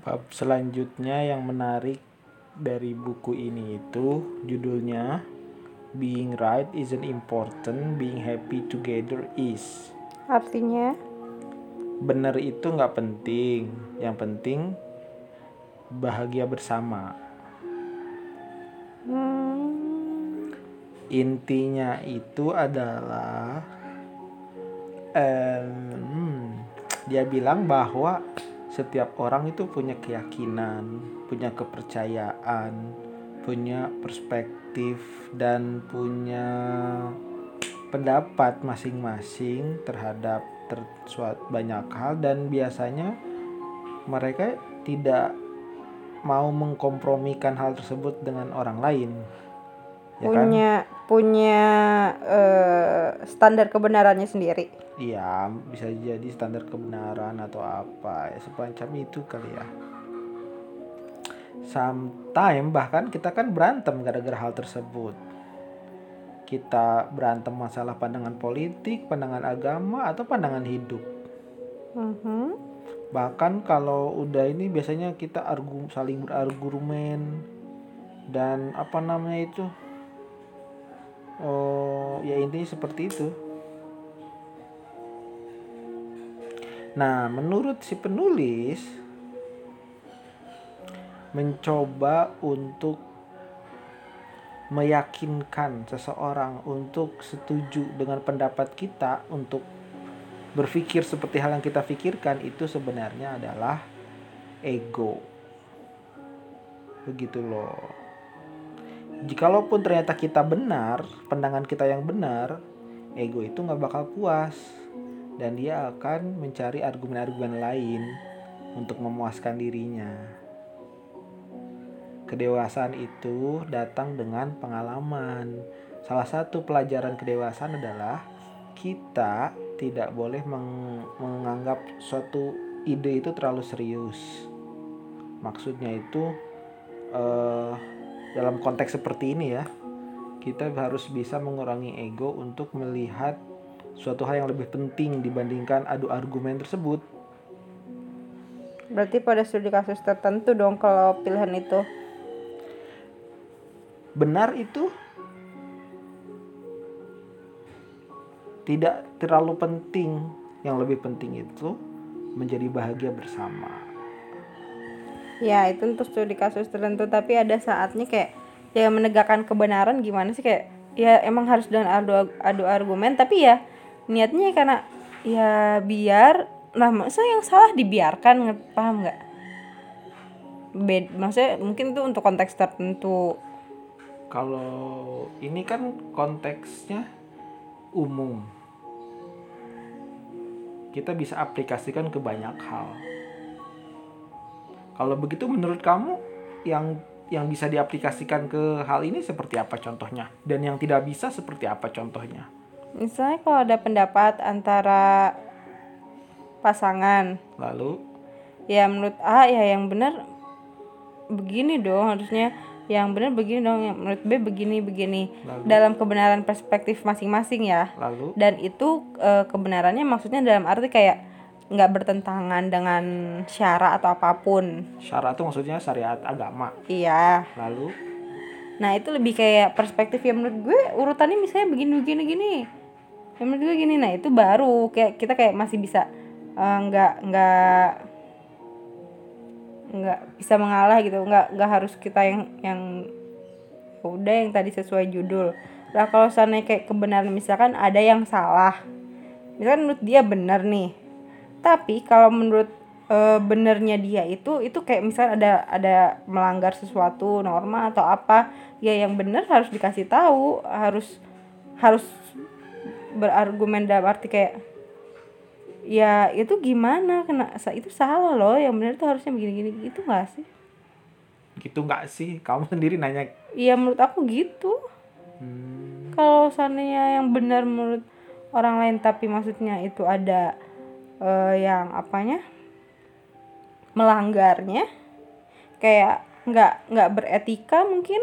Bab selanjutnya yang menarik dari buku ini itu judulnya Being right isn't important, being happy together is. Artinya, Benar itu nggak penting, yang penting bahagia bersama. hmm, Intinya itu adalah em, dia bilang bahwa setiap orang itu punya keyakinan, punya kepercayaan, punya perspektif dan punya pendapat masing-masing terhadap ter- banyak hal dan biasanya mereka tidak mau mengkompromikan hal tersebut dengan orang lain. Ya kan? Punya eh, standar kebenarannya sendiri. Iya, bisa jadi standar kebenaran atau apa ya semacam itu kali ya. Sometimes bahkan kita kan berantem gara-gara hal tersebut. Kita berantem masalah pandangan politik, pandangan agama atau pandangan hidup. Mhm. Bahkan kalau udah ini biasanya kita argu, saling berargumen dan apa namanya itu? Oh, ya intinya seperti itu. Nah, menurut si penulis mencoba untuk meyakinkan seseorang untuk setuju dengan pendapat kita untuk berpikir seperti hal yang kita pikirkan itu sebenarnya adalah ego. Begitu loh. Jikalaupun ternyata kita benar, pandangan kita yang benar, ego itu nggak bakal puas dan dia akan mencari argumen-argumen lain untuk memuaskan dirinya. Kedewasaan itu datang dengan pengalaman. Salah satu pelajaran kedewasaan adalah kita tidak boleh meng- menganggap suatu ide itu terlalu serius. Maksudnya itu eh, dalam konteks seperti ini ya, kita harus bisa mengurangi ego untuk melihat suatu hal yang lebih penting dibandingkan adu argumen tersebut. Berarti pada studi kasus tertentu dong kalau pilihan itu. Benar itu tidak terlalu penting. Yang lebih penting itu menjadi bahagia bersama. Ya, itu untuk studi kasus tertentu tapi ada saatnya kayak ya menegakkan kebenaran gimana sih kayak ya emang harus dengan adu adu argumen tapi ya niatnya karena ya biar nah masa yang salah dibiarkan paham nggak? Bed, maksudnya mungkin itu untuk konteks tertentu. Kalau ini kan konteksnya umum. Kita bisa aplikasikan ke banyak hal. Kalau begitu menurut kamu yang yang bisa diaplikasikan ke hal ini seperti apa contohnya? Dan yang tidak bisa seperti apa contohnya? Misalnya kalau ada pendapat antara pasangan, Lalu ya menurut A ya yang benar begini dong harusnya yang benar begini dong yang menurut B begini begini Lalu? dalam kebenaran perspektif masing-masing ya lalu dan itu eh, kebenarannya maksudnya dalam arti kayak nggak bertentangan dengan syara atau apa pun. Syarat itu maksudnya syariat agama. iya. Lalu? Nah itu lebih kayak perspektif yang menurut gue urutannya misalnya begini begini gini. Yang menurut gue gini nah itu baru. Kayak kita kayak masih bisa eh, nggak nggak nggak bisa mengalah gitu. Nggak nggak harus kita yang yang ya udah yang tadi sesuai judul. Lah kalau sana kayak kebenaran misalkan ada yang salah. Misalkan menurut dia benar nih tapi kalau menurut eh, benernya dia itu itu kayak misal ada ada melanggar sesuatu norma atau apa ya yang benar harus dikasih tahu harus harus berargumen dalam arti kayak ya itu gimana kena sa- itu salah loh yang benar itu harusnya begini-gini gitu nggak sih gitu nggak sih? Kamu sendiri nanya. Iya menurut aku gitu Hmm, kalau seandainya yang benar menurut orang lain tapi maksudnya itu ada eh, yang apanya? Melanggarnya? Kayak nggak nggak beretika mungkin?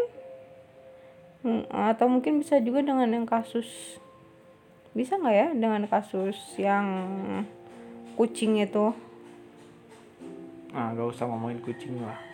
Hmm, atau mungkin bisa juga dengan yang kasus bisa nggak ya dengan kasus yang kucing itu? Nah gak usah ngomongin kucing lah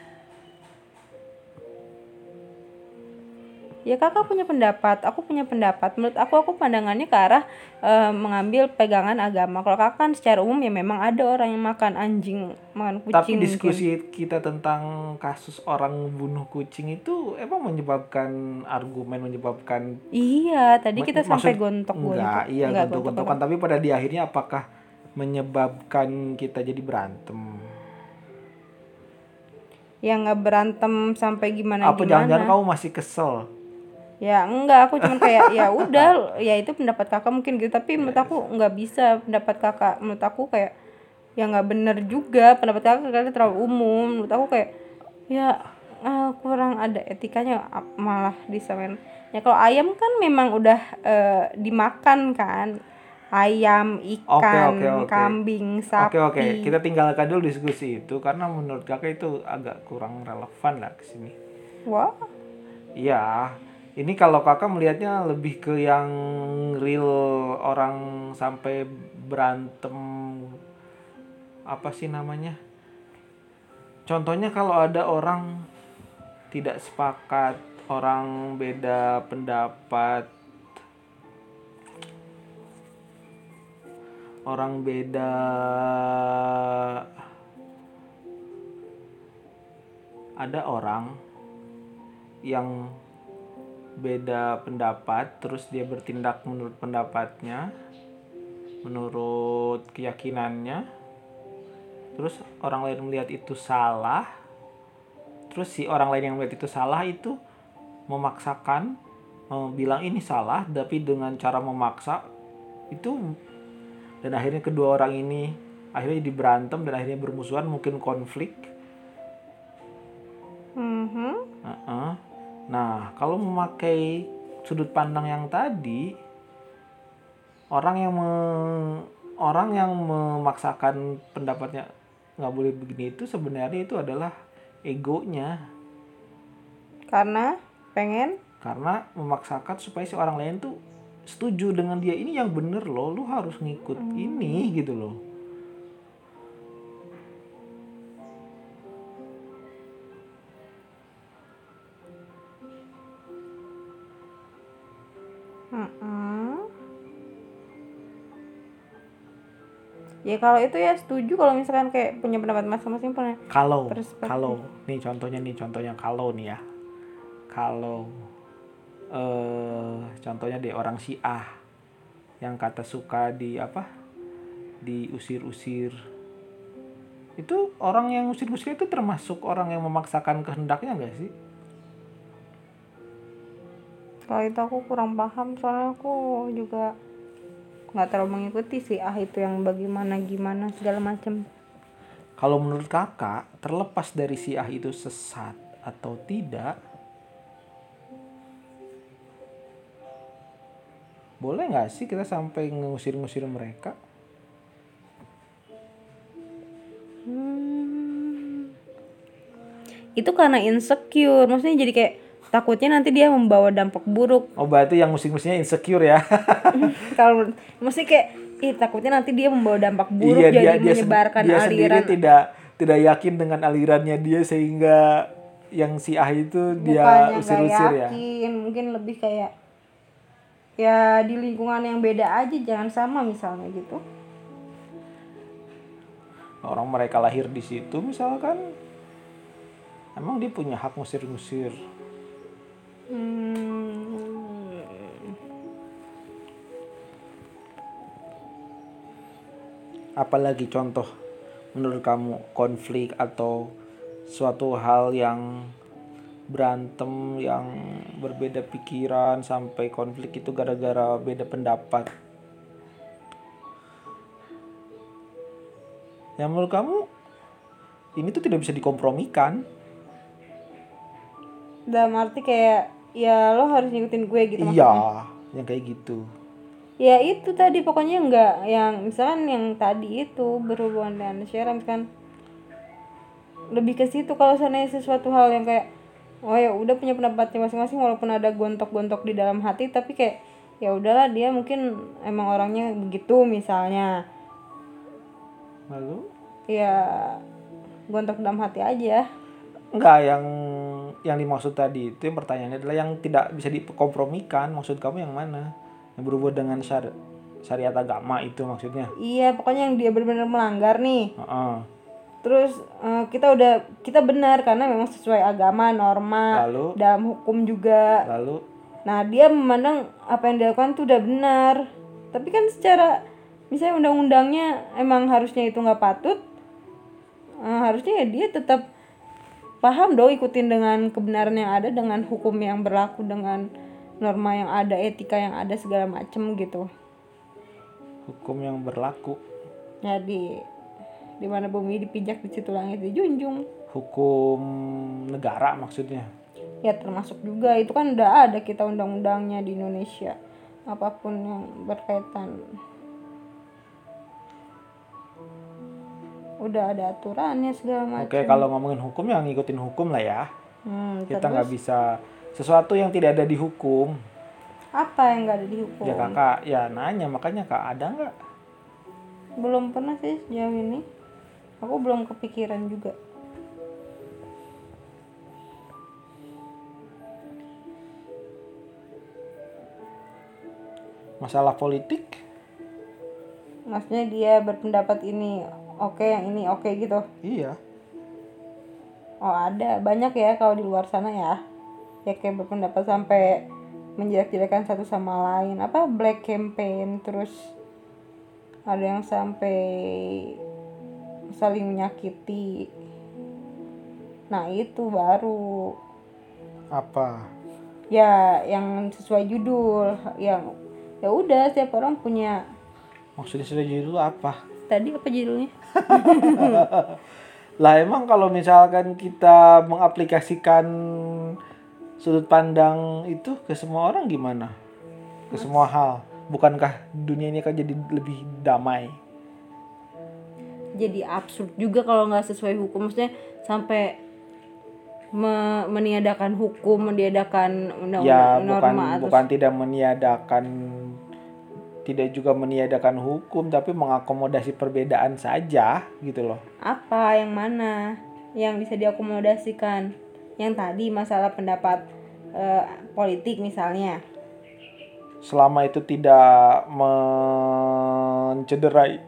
ya kakak punya pendapat. Aku punya pendapat. Menurut aku aku pandangannya ke arah eh, mengambil pegangan agama. Kalau kakak kan secara umum ya memang ada orang yang makan anjing makan kucing tapi mungkin. diskusi kita tentang kasus orang bunuh kucing itu emang menyebabkan argumen menyebabkan iya tadi kita Maksud- sampai gontok-gontok. Enggak iya Enggak, gontok-gontokan. Tapi pada di akhirnya apakah menyebabkan kita jadi berantem? Yang nggak berantem sampai gimana apa jangan-jangan kamu masih kesel ya enggak aku cuman kayak ya udah ya itu pendapat kakak mungkin gitu. Tapi menurut aku nggak bisa. Pendapat kakak menurut aku kayak ya nggak bener juga. Pendapat kakak karena terlalu umum. Menurut aku kayak ya ah, kurang ada etikanya malah disamain ya kalau ayam kan memang udah eh, dimakan kan. Ayam ikan oke, oke. kambing sapi. Oke oke, kita tinggalkan dulu diskusi itu karena menurut kakak itu agak kurang relevan lah ke sini. wah. Iya, ini kalau kakak melihatnya lebih ke yang real orang sampai berantem apa sih namanya? Contohnya kalau ada orang tidak sepakat, orang beda pendapat, orang beda ada orang yang beda pendapat terus dia bertindak menurut pendapatnya menurut keyakinannya. Terus orang lain melihat itu salah terus si orang lain yang melihat itu salah itu memaksakan eh, bilang ini salah tapi dengan cara memaksa itu dan akhirnya kedua orang ini akhirnya jadi berantem dan akhirnya bermusuhan mungkin konflik Nah, kalau memakai sudut pandang yang tadi, orang yang me- orang yang memaksakan pendapatnya nggak boleh begini itu sebenarnya itu adalah egonya. Karena pengen? Karena memaksakan supaya si orang lain tuh setuju dengan dia. Ini yang bener loh, lu harus ngikut ini gitu loh. Ya kalau itu ya setuju kalau misalkan kayak punya pendapat masing-masing punya. Kalau kalau nih contohnya nih contohnya kalau nih ya. Kalau eh contohnya deh orang Syiah yang kata suka di apa? diusir-usir. Itu orang yang usir-usir itu termasuk orang yang memaksakan kehendaknya enggak sih? Kalau itu aku kurang paham soalnya aku juga nggak terlalu mengikuti sih ah itu yang bagaimana gimana segala macam. Kalau menurut kakak, terlepas dari Syiah itu sesat atau tidak, boleh nggak sih kita sampai ngusir-ngusir mereka? Hmm. Itu karena insecure, maksudnya jadi kayak takutnya nanti dia membawa dampak buruk Oh berarti yang musik-musiknya insecure ya? kalau mesti kayak ih takutnya nanti dia membawa dampak buruk iya jadi dia dia, sen- menyebarkan dia sendiri aliran tidak tidak yakin dengan alirannya dia sehingga yang si Ah itu dia bukannya usir-usir ya. yakin mungkin lebih kayak ya di lingkungan yang beda aja jangan sama misalnya gitu Orang mereka lahir di situ misalkan, emang dia punya hak ngusir-ngusir. Hmm. apalagi contoh menurut kamu konflik atau suatu hal yang berantem yang berbeda pikiran sampai konflik itu gara-gara beda pendapat yang menurut kamu ini tuh tidak bisa dikompromikan dalam arti kayak ya lo harus ngikutin gue gitu maksudnya. iya yang kayak gitu. Ya itu tadi. Pokoknya enggak yang misalkan yang tadi itu berhubungan dengan Syara misalkan lebih ke situ kalau seandainya sesuatu hal yang kayak oh ya udah punya pendapatnya masing-masing walaupun ada gontok-gontok di dalam hati tapi kayak ya udahlah dia mungkin emang orangnya begitu misalnya. Lalu? Ya gontok dalam hati aja. Enggak yang yang dimaksud tadi itu yang pertanyaannya adalah yang tidak bisa dikompromikan. Maksud kamu yang mana? Yang berhubungan dengan syar- syariat agama itu maksudnya. iya pokoknya yang dia benar-benar melanggar nih Heeh. terus eh, kita udah kita benar karena memang sesuai agama norma Lalu dalam hukum juga lalu nah dia memandang apa yang dilakukan tuh udah benar tapi kan secara misalnya undang-undangnya emang harusnya itu nggak patut eh, harusnya ya dia tetap paham dong ikutin dengan kebenaran yang ada dengan hukum yang berlaku dengan norma yang ada etika yang ada segala macem gitu. Hukum yang berlaku, jadi di mana bumi dipijak di situ langit dijunjung. Hukum negara maksudnya. ya termasuk juga itu kan udah ada kita undang-undangnya di Indonesia. Apa pun yang berkaitan udah ada aturannya segala macam Oke, kalau ngomongin hukum yang ngikutin hukum lah ya. Hmm, Kita nggak bisa sesuatu yang tidak ada di hukum. apa yang nggak ada di hukum Ya kakak, ya nanya makanya kak ada nggak? belum pernah sih sejauh ini aku belum kepikiran juga Masalah politik? maksudnya dia berpendapat ini oke yang ini oke gitu Iya. Oh ada banyak ya kalau di luar sana ya ya kayak berpendapat sampai menjelek-jelekan satu sama lain apa black campaign terus ada yang sampai saling menyakiti nah itu baru Apa? ya yang sesuai judul yang ya udah setiap orang punya Maksudnya sudah judul apa? Tadi apa judulnya Lah emang kalau misalkan kita mengaplikasikan sudut pandang itu ke semua orang gimana? Ke semua hal. Bukankah dunia ini akan jadi lebih damai? jadi absurd juga kalau nggak sesuai hukum maksudnya sampai me- meniadakan hukum meniadakan ya undang-undang bukan norma atau bukan tidak meniadakan tidak juga meniadakan hukum tapi mengakomodasi perbedaan saja gitu loh. apa? Yang mana? Yang bisa diakomodasikan? Yang tadi masalah pendapat eh, politik misalnya. Selama itu tidak mencederai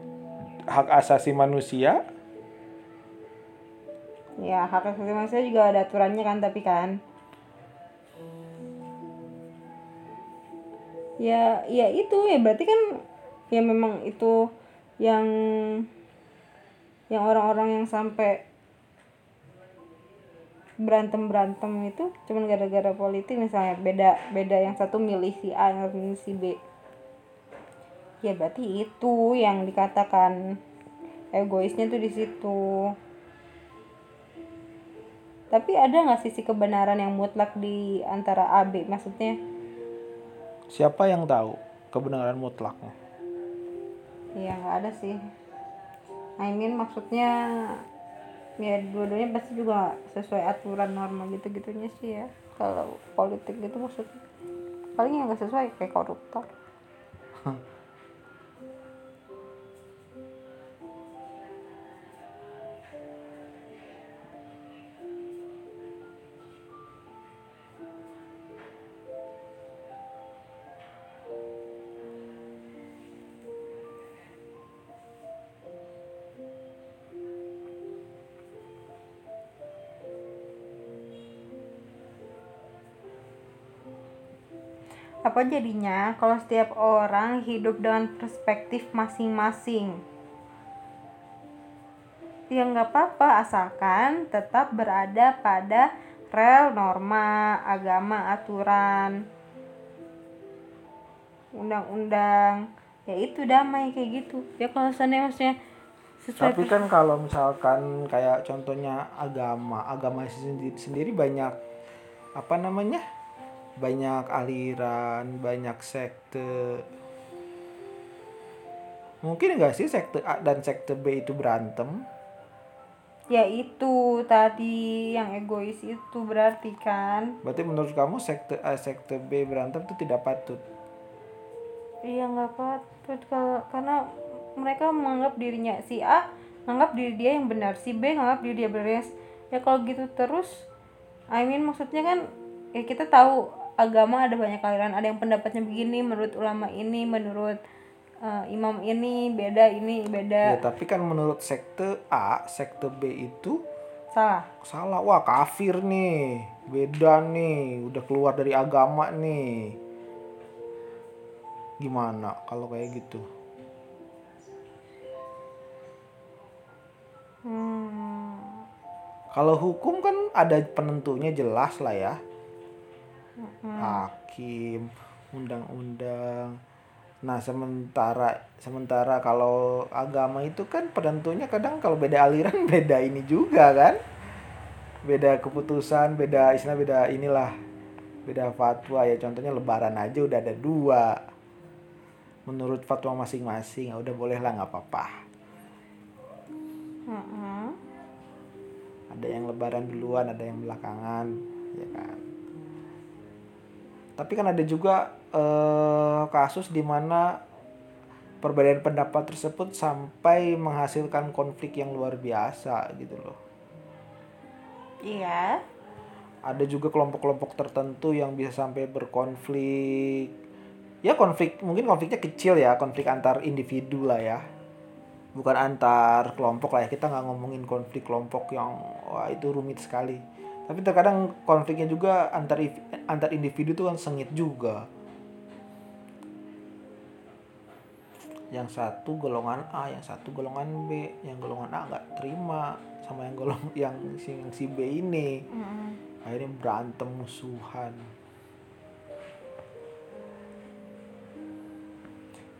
hak asasi manusia, ya hak asasi manusia juga ada aturannya kan tapi kan ya ya itu ya berarti kan ya memang itu yang yang orang-orang yang sampai berantem berantem itu cuman gara-gara politik misalnya beda beda yang satu milih si A yang satu milih si B. Ya berarti itu yang dikatakan egoisnya tuh di situ. Tapi ada nggak sisi kebenaran yang mutlak di antara A B? Maksudnya siapa yang tahu kebenaran mutlaknya? ya nggak ada sih. I mean maksudnya ya dua-duanya pasti juga sesuai aturan norma gitu gitunya sih ya. Kalau politik gitu maksudnya paling yang nggak sesuai kayak koruptor apa jadinya kalau setiap orang hidup dengan perspektif masing-masing ya nggak apa-apa asalkan tetap berada pada rel norma agama aturan undang-undang ya itu damai kayak gitu ya kalau seandainya maksudnya Tapi kan kalau misalkan kayak contohnya agama, agama sendiri, sendiri banyak apa namanya? Banyak aliran, banyak sekte. Mungkin enggak sih sekte A dan sekte B itu berantem? ya itu tadi yang egois itu berarti kan Berarti menurut kamu sekte A, sekte B berantem itu tidak patut. Iya nggak patut kalau karena mereka menganggap dirinya si A nganggap diri dia yang benar si B nganggap diri dia benar ya kalau gitu terus I mean maksudnya kan ya kita tahu agama ada banyak aliran ada yang pendapatnya begini menurut ulama ini menurut uh, imam ini beda ini Ya, beda tapi kan menurut sekte A, sekte B itu salah salah. Wah, kafir nih. Beda nih, udah keluar dari agama nih. Gimana kalau kayak gitu? hmm. Kalau hukum kan ada penentunya jelas lah ya. Hakim, undang-undang. Nah, sementara sementara kalau agama itu kan penentunya kadang kalau beda aliran beda ini juga kan. Beda keputusan, beda istilah beda inilah. Beda fatwa ya contohnya lebaran aja udah ada dua. Menurut fatwa masing-masing, ya udah boleh lah nggak apa-apa. Mm-mm. ada yang lebaran duluan ada yang belakangan ya kan tapi kan ada juga eh, kasus di mana perbedaan pendapat tersebut sampai menghasilkan konflik yang luar biasa gitu loh. Iya. Ada juga kelompok-kelompok tertentu yang bisa sampai berkonflik. Ya konflik mungkin konfliknya kecil ya konflik antar individu lah ya. Bukan antar kelompok lah ya kita nggak ngomongin konflik kelompok yang wah itu rumit sekali tapi terkadang konfliknya juga antar antar individu tuh kan sengit juga yang satu golongan A yang satu golongan B yang golongan A nggak terima sama yang golong yang si, yang si B ini Mm-mm. akhirnya berantem musuhan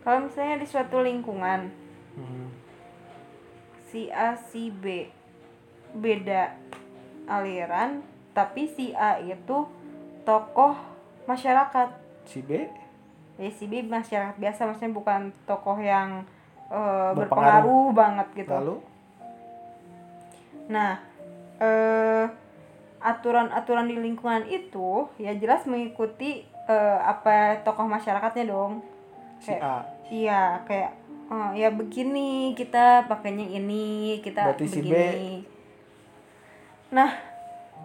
kalau misalnya di suatu lingkungan Hmm. si A si B beda aliran tapi si A itu tokoh masyarakat. Si B? Ya si B masyarakat biasa maksudnya bukan tokoh yang eh, Berpengaruh. berpengaruh banget gitu. Lalu? Nah eh aturan-aturan di lingkungan itu ya jelas mengikuti eh, apa tokoh masyarakatnya dong. Si Kayak- A? Iya, kayak oh, ya begini kita pakainya ini, kita Berarti si B- begini. Nah,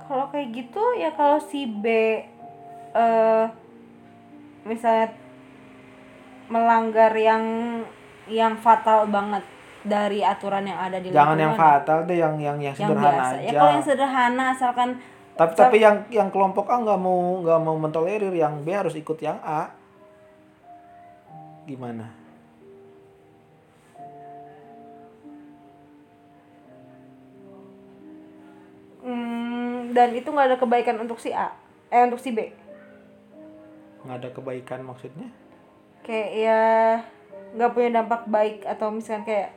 kalau kayak gitu ya kalau si B eh misalnya melanggar yang yang fatal banget dari aturan yang ada di jangan yang fatal deh yang yang yang yang sederhana biasa. aja. Ya kalau yang sederhana asalkan tapi tapi yang yang kelompok A nggak mau nggak mau mentolerir yang B harus ikut yang A. Gimana hmm, dan itu nggak ada kebaikan untuk si A, eh untuk si B. nggak ada kebaikan maksudnya? Kayak ya nggak punya dampak baik atau misalkan kayak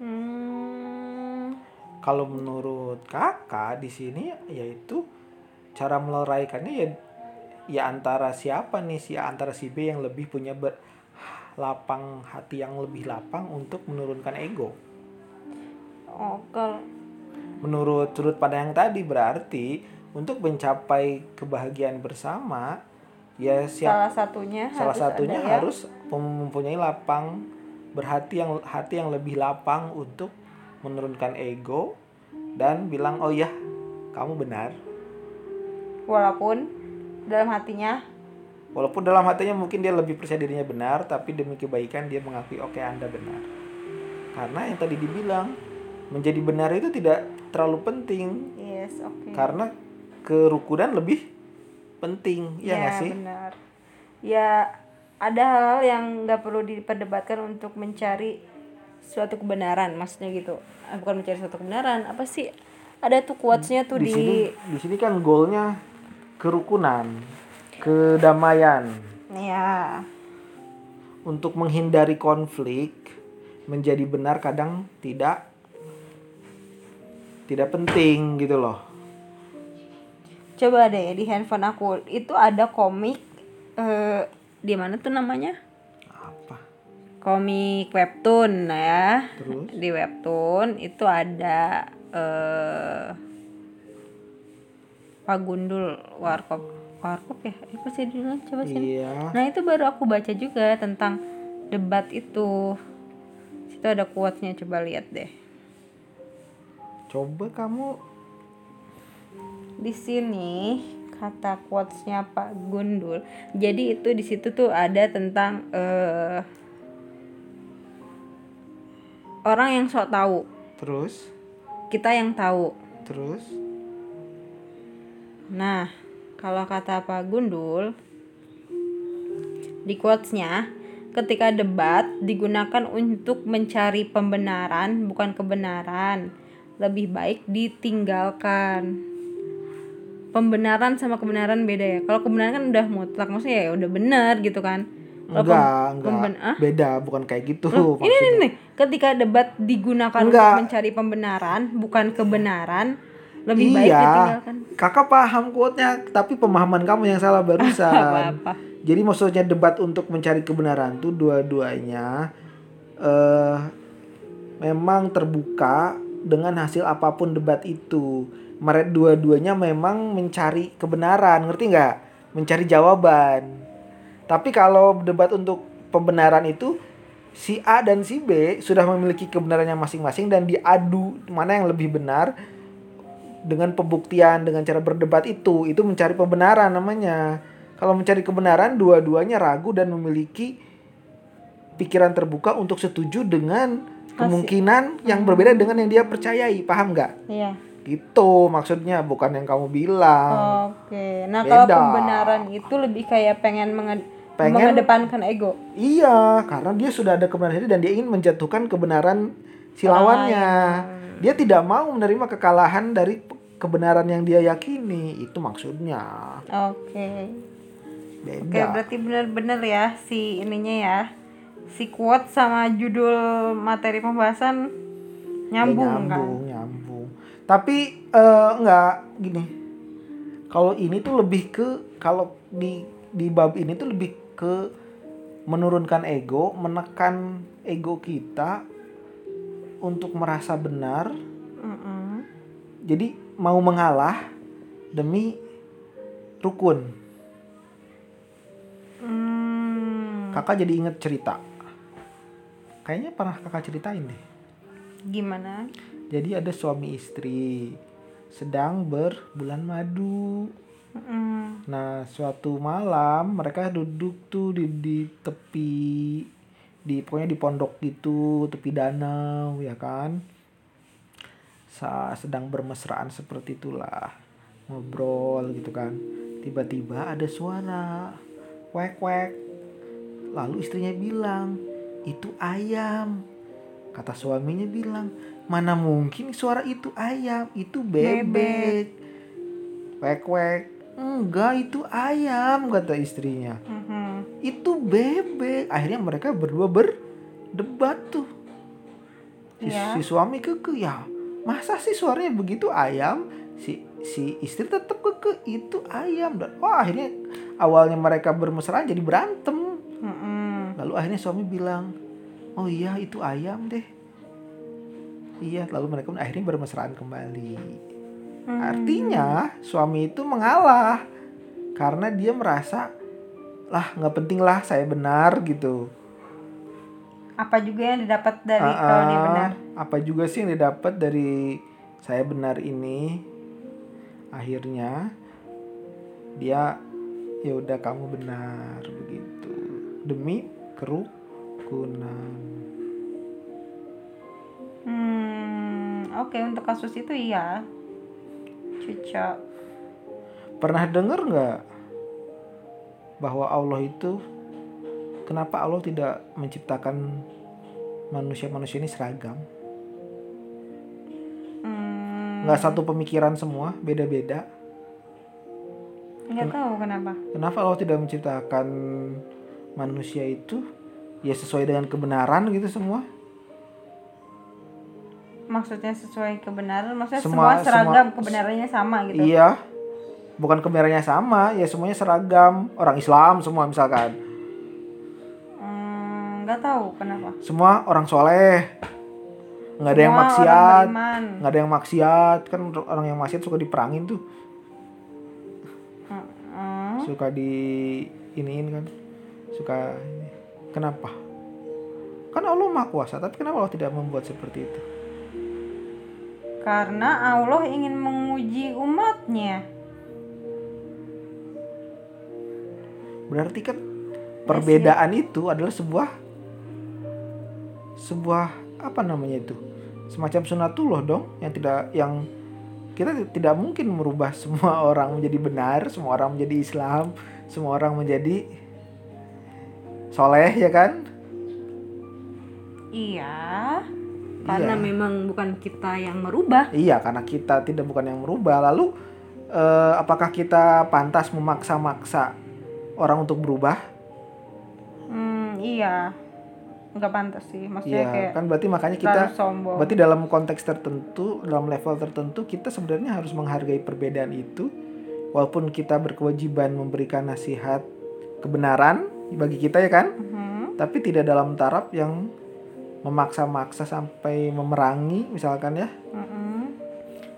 hmm, kalau menurut kakak di sini yaitu cara meleraikannya ya ya antara siapa nih? Si A, antara si B yang lebih punya ber, lapang hati yang lebih lapang untuk menurunkan ego. Oh kalau menurut sudut pandang yang tadi berarti untuk mencapai kebahagiaan bersama ya siap salah satunya salah harus satunya ada yang- harus mempunyai lapang berhati yang hati yang lebih lapang untuk menurunkan ego dan bilang oh ya kamu benar. Walaupun dalam hatinya walaupun dalam hatinya mungkin dia lebih percaya dirinya benar tapi demi kebaikan dia mengakui oke anda benar. Karena yang tadi dibilang menjadi benar itu tidak terlalu penting. Yes oke. Karena kerukunan lebih penting ya nggak sih? benar. Ya ada hal-hal yang nggak perlu diperdebatkan untuk mencari suatu kebenaran maksudnya gitu. Ah, bukan mencari suatu kebenaran apa sih? Ada tuh quotesnya tuh di di, sini di sini kan goalnya kerukunan kedamaian. Ya. Untuk menghindari konflik menjadi benar kadang tidak tidak penting gitu loh. Coba deh di handphone aku. Itu ada komik eh di mana tuh namanya? Apa? Komik webtoon nah ya. Terus? di webtoon itu ada eh Pagundul Warkop. Warkop ya? Apa sih judulnya? Coba sini. Iya. Nah itu baru aku baca juga tentang debat itu. Situ ada quotes-nya coba lihat deh Coba kamu di sini kata quotesnya Pak Gundul. Jadi itu di situ tuh ada tentang eh orang yang sok tahu, terus kita yang tahu. terus Nah, kalau kata Pak Gundul di quotesnya ketika debat digunakan untuk mencari pembenaran bukan kebenaran. Lebih baik ditinggalkan. Pembenaran sama kebenaran beda ya. Kalau kebenaran kan udah mutlak, maksudnya ya udah benar gitu kan. Enggak enggak pemben- ah? beda bukan kayak gitu Ini maksudnya. nih, nih, ketika debat digunakan Enggak. untuk mencari pembenaran bukan kebenaran, lebih baik iya ditinggalkan. kakak paham quote-nya tapi pemahaman kamu yang salah barusan Apa-apa. jadi maksudnya debat untuk mencari kebenaran tuh dua-duanya eh memang terbuka dengan hasil apa pun debat itu. Mereka dua-duanya memang mencari kebenaran ngerti nggak? Mencari jawaban. Tapi kalau debat untuk pembenaran itu si A dan si B sudah memiliki kebenarannya masing-masing dan diadu mana yang lebih benar dengan pembuktian dengan cara berdebat itu. Itu mencari pembenaran namanya. Kalau mencari kebenaran dua-duanya ragu dan memiliki pikiran terbuka untuk setuju dengan kemungkinan yang berbeda dengan yang dia percayai paham nggak Iya. gitu maksudnya bukan yang kamu bilang Oke. Nah, kalau Beda. pembenaran itu lebih kayak pengen menge- Pengen- mengedepankan ego. Iya, karena dia sudah ada kebenaran dan dia ingin menjatuhkan kebenaran si lawannya. Dia tidak mau menerima kekalahan dari kebenaran yang dia yakini. Itu maksudnya. Oke. Oke, Beda. berarti benar-benar ya si ininya ya. Si quote sama judul materi pembahasan Ya, nyambung, kan? nyambung, nyambung. Tapi eh, enggak gini. Kalau ini tuh lebih ke kalau di di bab ini tuh lebih ke menurunkan ego, menekan ego kita untuk merasa benar Mm-mm. jadi mau mengalah demi rukun Hmm, kakak jadi inget cerita kayaknya pernah kakak ceritain deh. Gimana? jadi ada suami istri sedang berbulan madu. Mm-mm. nah suatu malam mereka duduk tuh di, di tepi di pokoknya di pondok gitu tepi danau ya kan? Sa sedang bermesraan seperti itulah ngobrol gitu kan. Tiba-tiba ada suara wek wek lalu istrinya bilang itu ayam. Kata suaminya bilang mana mungkin suara itu ayam? Itu bebek. Wek wek. Enggak itu ayam kata istrinya. Mhm. itu bebek. Akhirnya mereka berdua berdebat tuh. Si, Iya. si suami keke ya masa sih suaranya begitu ayam? Si si istri tetap keke itu ayam. Dan wah akhirnya awalnya mereka bermesraan jadi berantem akhirnya suami bilang oh iya itu ayam deh iya lalu mereka pun akhirnya bermesraan kembali Hmm. Artinya suami itu mengalah karena dia merasa lah nggak penting lah saya benar gitu. Apa juga yang didapat dari Ah, kalau dia benar? Apa juga sih yang didapat dari saya benar ini? Akhirnya dia ya udah kamu benar begitu demi kerukunan. Hmm, oke untuk kasus itu iya. Cocok. Pernah dengar nggak bahwa Allah itu kenapa Allah tidak menciptakan manusia-manusia ini seragam? Hmm, nggak satu pemikiran semua beda-beda nggak tahu kenapa. kenapa Allah tidak menciptakan manusia itu ya sesuai dengan kebenaran gitu semua. Maksudnya sesuai kebenaran, maksudnya Semua- semua, seragam semua- kebenarannya sama gitu. iya. Bukan kebenarannya sama ya semuanya seragam. Orang Islam semua misalkan. Hmm, nggak tahu kenapa. semua orang soleh. Nggak ada yang maksiat. nggak ada yang maksiat. Kan orang yang maksiat suka diperangin tuh. Hmm, suka di iniin kan suka ini. kenapa kan Allah maha kuasa tapi kenapa Allah tidak membuat seperti itu Karena Allah ingin menguji umatnya. Berarti kan perbedaan itu adalah sebuah sebuah apa namanya itu? Semacam sunatullah dong yang tidak yang kita tidak mungkin merubah semua orang menjadi benar, semua orang menjadi Islam, semua orang menjadi soleh ya kan? Iya. Karena Iya. memang bukan kita yang merubah. Iya, karena kita tidak bukan yang merubah. Lalu eh, apakah kita pantas memaksa-maksa orang untuk berubah? Hmm, iya. Nggak pantas sih. Maksudnya Iya, kayak kan berarti makanya kita sombong. berarti dalam konteks tertentu, dalam level tertentu kita sebenarnya harus menghargai perbedaan itu walaupun kita berkewajiban memberikan nasihat kebenaran bagi kita ya kan? Mhm. Tapi tidak dalam taraf yang memaksa-maksa sampai memerangi misalkan ya. Mhm.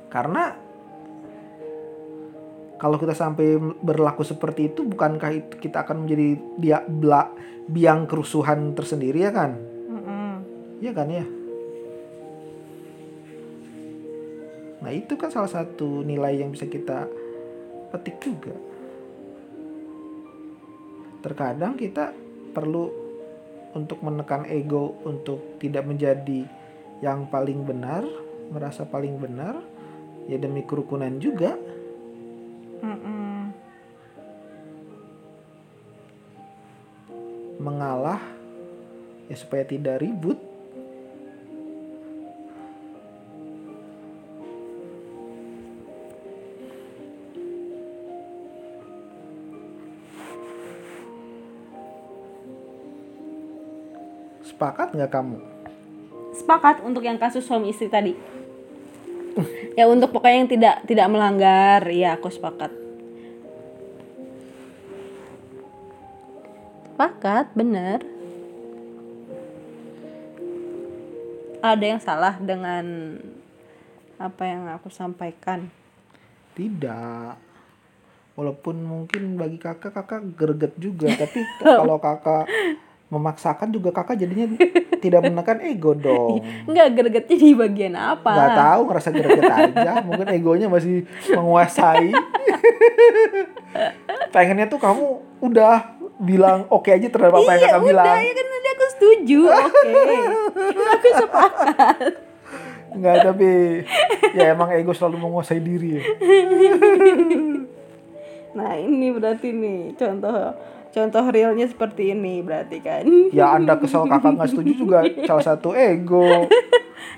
Karena kalau kita sampai berlaku seperti itu, bukankah itu kita akan menjadi dia biang kerusuhan tersendiri ya kan? Mhm. Iya kan ya? Nah itu kan salah satu nilai yang bisa kita petik juga. Terkadang kita perlu untuk menekan ego untuk tidak menjadi yang paling benar, merasa paling benar, ya demi kerukunan juga. Mhm. mengalah ya supaya tidak ribut sepakat nggak kamu Sepakat untuk yang kasus suami istri tadi. ya untuk pokoknya yang tidak tidak melanggar, ya aku sepakat. Sepakat, bener. Ada yang salah dengan apa yang aku sampaikan. tidak walaupun mungkin bagi kakak kakak greget juga tapi kalau kakak memaksakan juga kakak jadinya tidak menekan ego dong Enggak gregetnya di bagian apa? nggak tahu ngerasa greget aja mungkin egonya masih menguasai pengennya tuh kamu udah bilang oke aja terhadap apa yang Iya, kakak udah bilang ya kan tadi aku setuju. Oke. aku sepakat. nggak tapi ya emang ego selalu menguasai diri ya Nah, ini berarti nih contoh contoh realnya seperti ini berarti kan. ya anda kesel kakak nggak setuju juga salah satu ego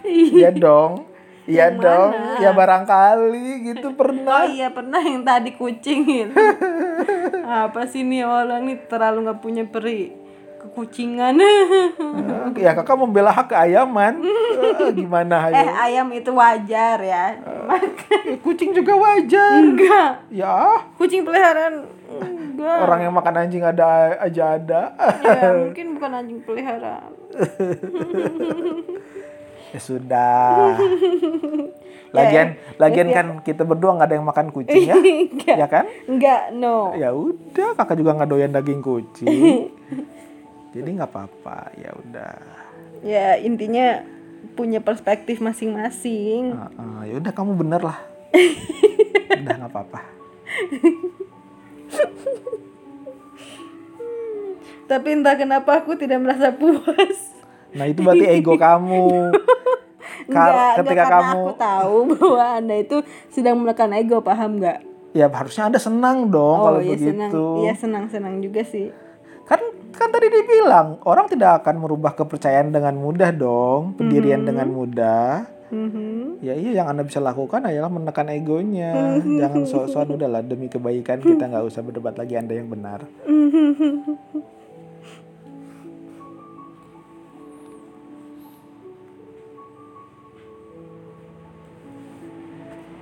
iya dong iya dong mana? ya barangkali gitu Oh pernah iya pernah yang tadi kucing itu. Apa sih nih orang nih terlalu nggak punya peri kekucingan. Eh, ya kakak membela hak keayaman Eh, gimana eh ayo ayam itu wajar ya. Eh, kucing juga wajar Enggak. ya Kucing peliharaan enggak. orang yang makan anjing ada aja ada Ya, mungkin bukan anjing peliharaan. ya sudah lagian lagian kan kita berdua nggak ada yang makan kucing ya Enggak. ya kan Enggak, no. ya udah kakak juga nggak doyan daging kucing jadi nggak apa-apa ya udah Ya, intinya punya perspektif masing-masing. Heeh, ya udah kamu bener lah udah nggak apa-apa Tapi entah kenapa aku tidak merasa puas. nah itu berarti ego kamu Kar- Enggak, ketika enggak, kamu aku tahu bahwa Anda itu sedang menekan ego, paham nggak? ya harusnya anda senang dong kalau iya begitu senang. Iya, senang-senang juga sih. kan kan tadi dibilang orang tidak akan merubah kepercayaan dengan mudah dong pendirian dengan mudah Mhm. ya iya yang anda bisa lakukan adalah menekan egonya jangan sok-sokan udahlah demi kebaikan kita nggak usah berdebat lagi anda yang benar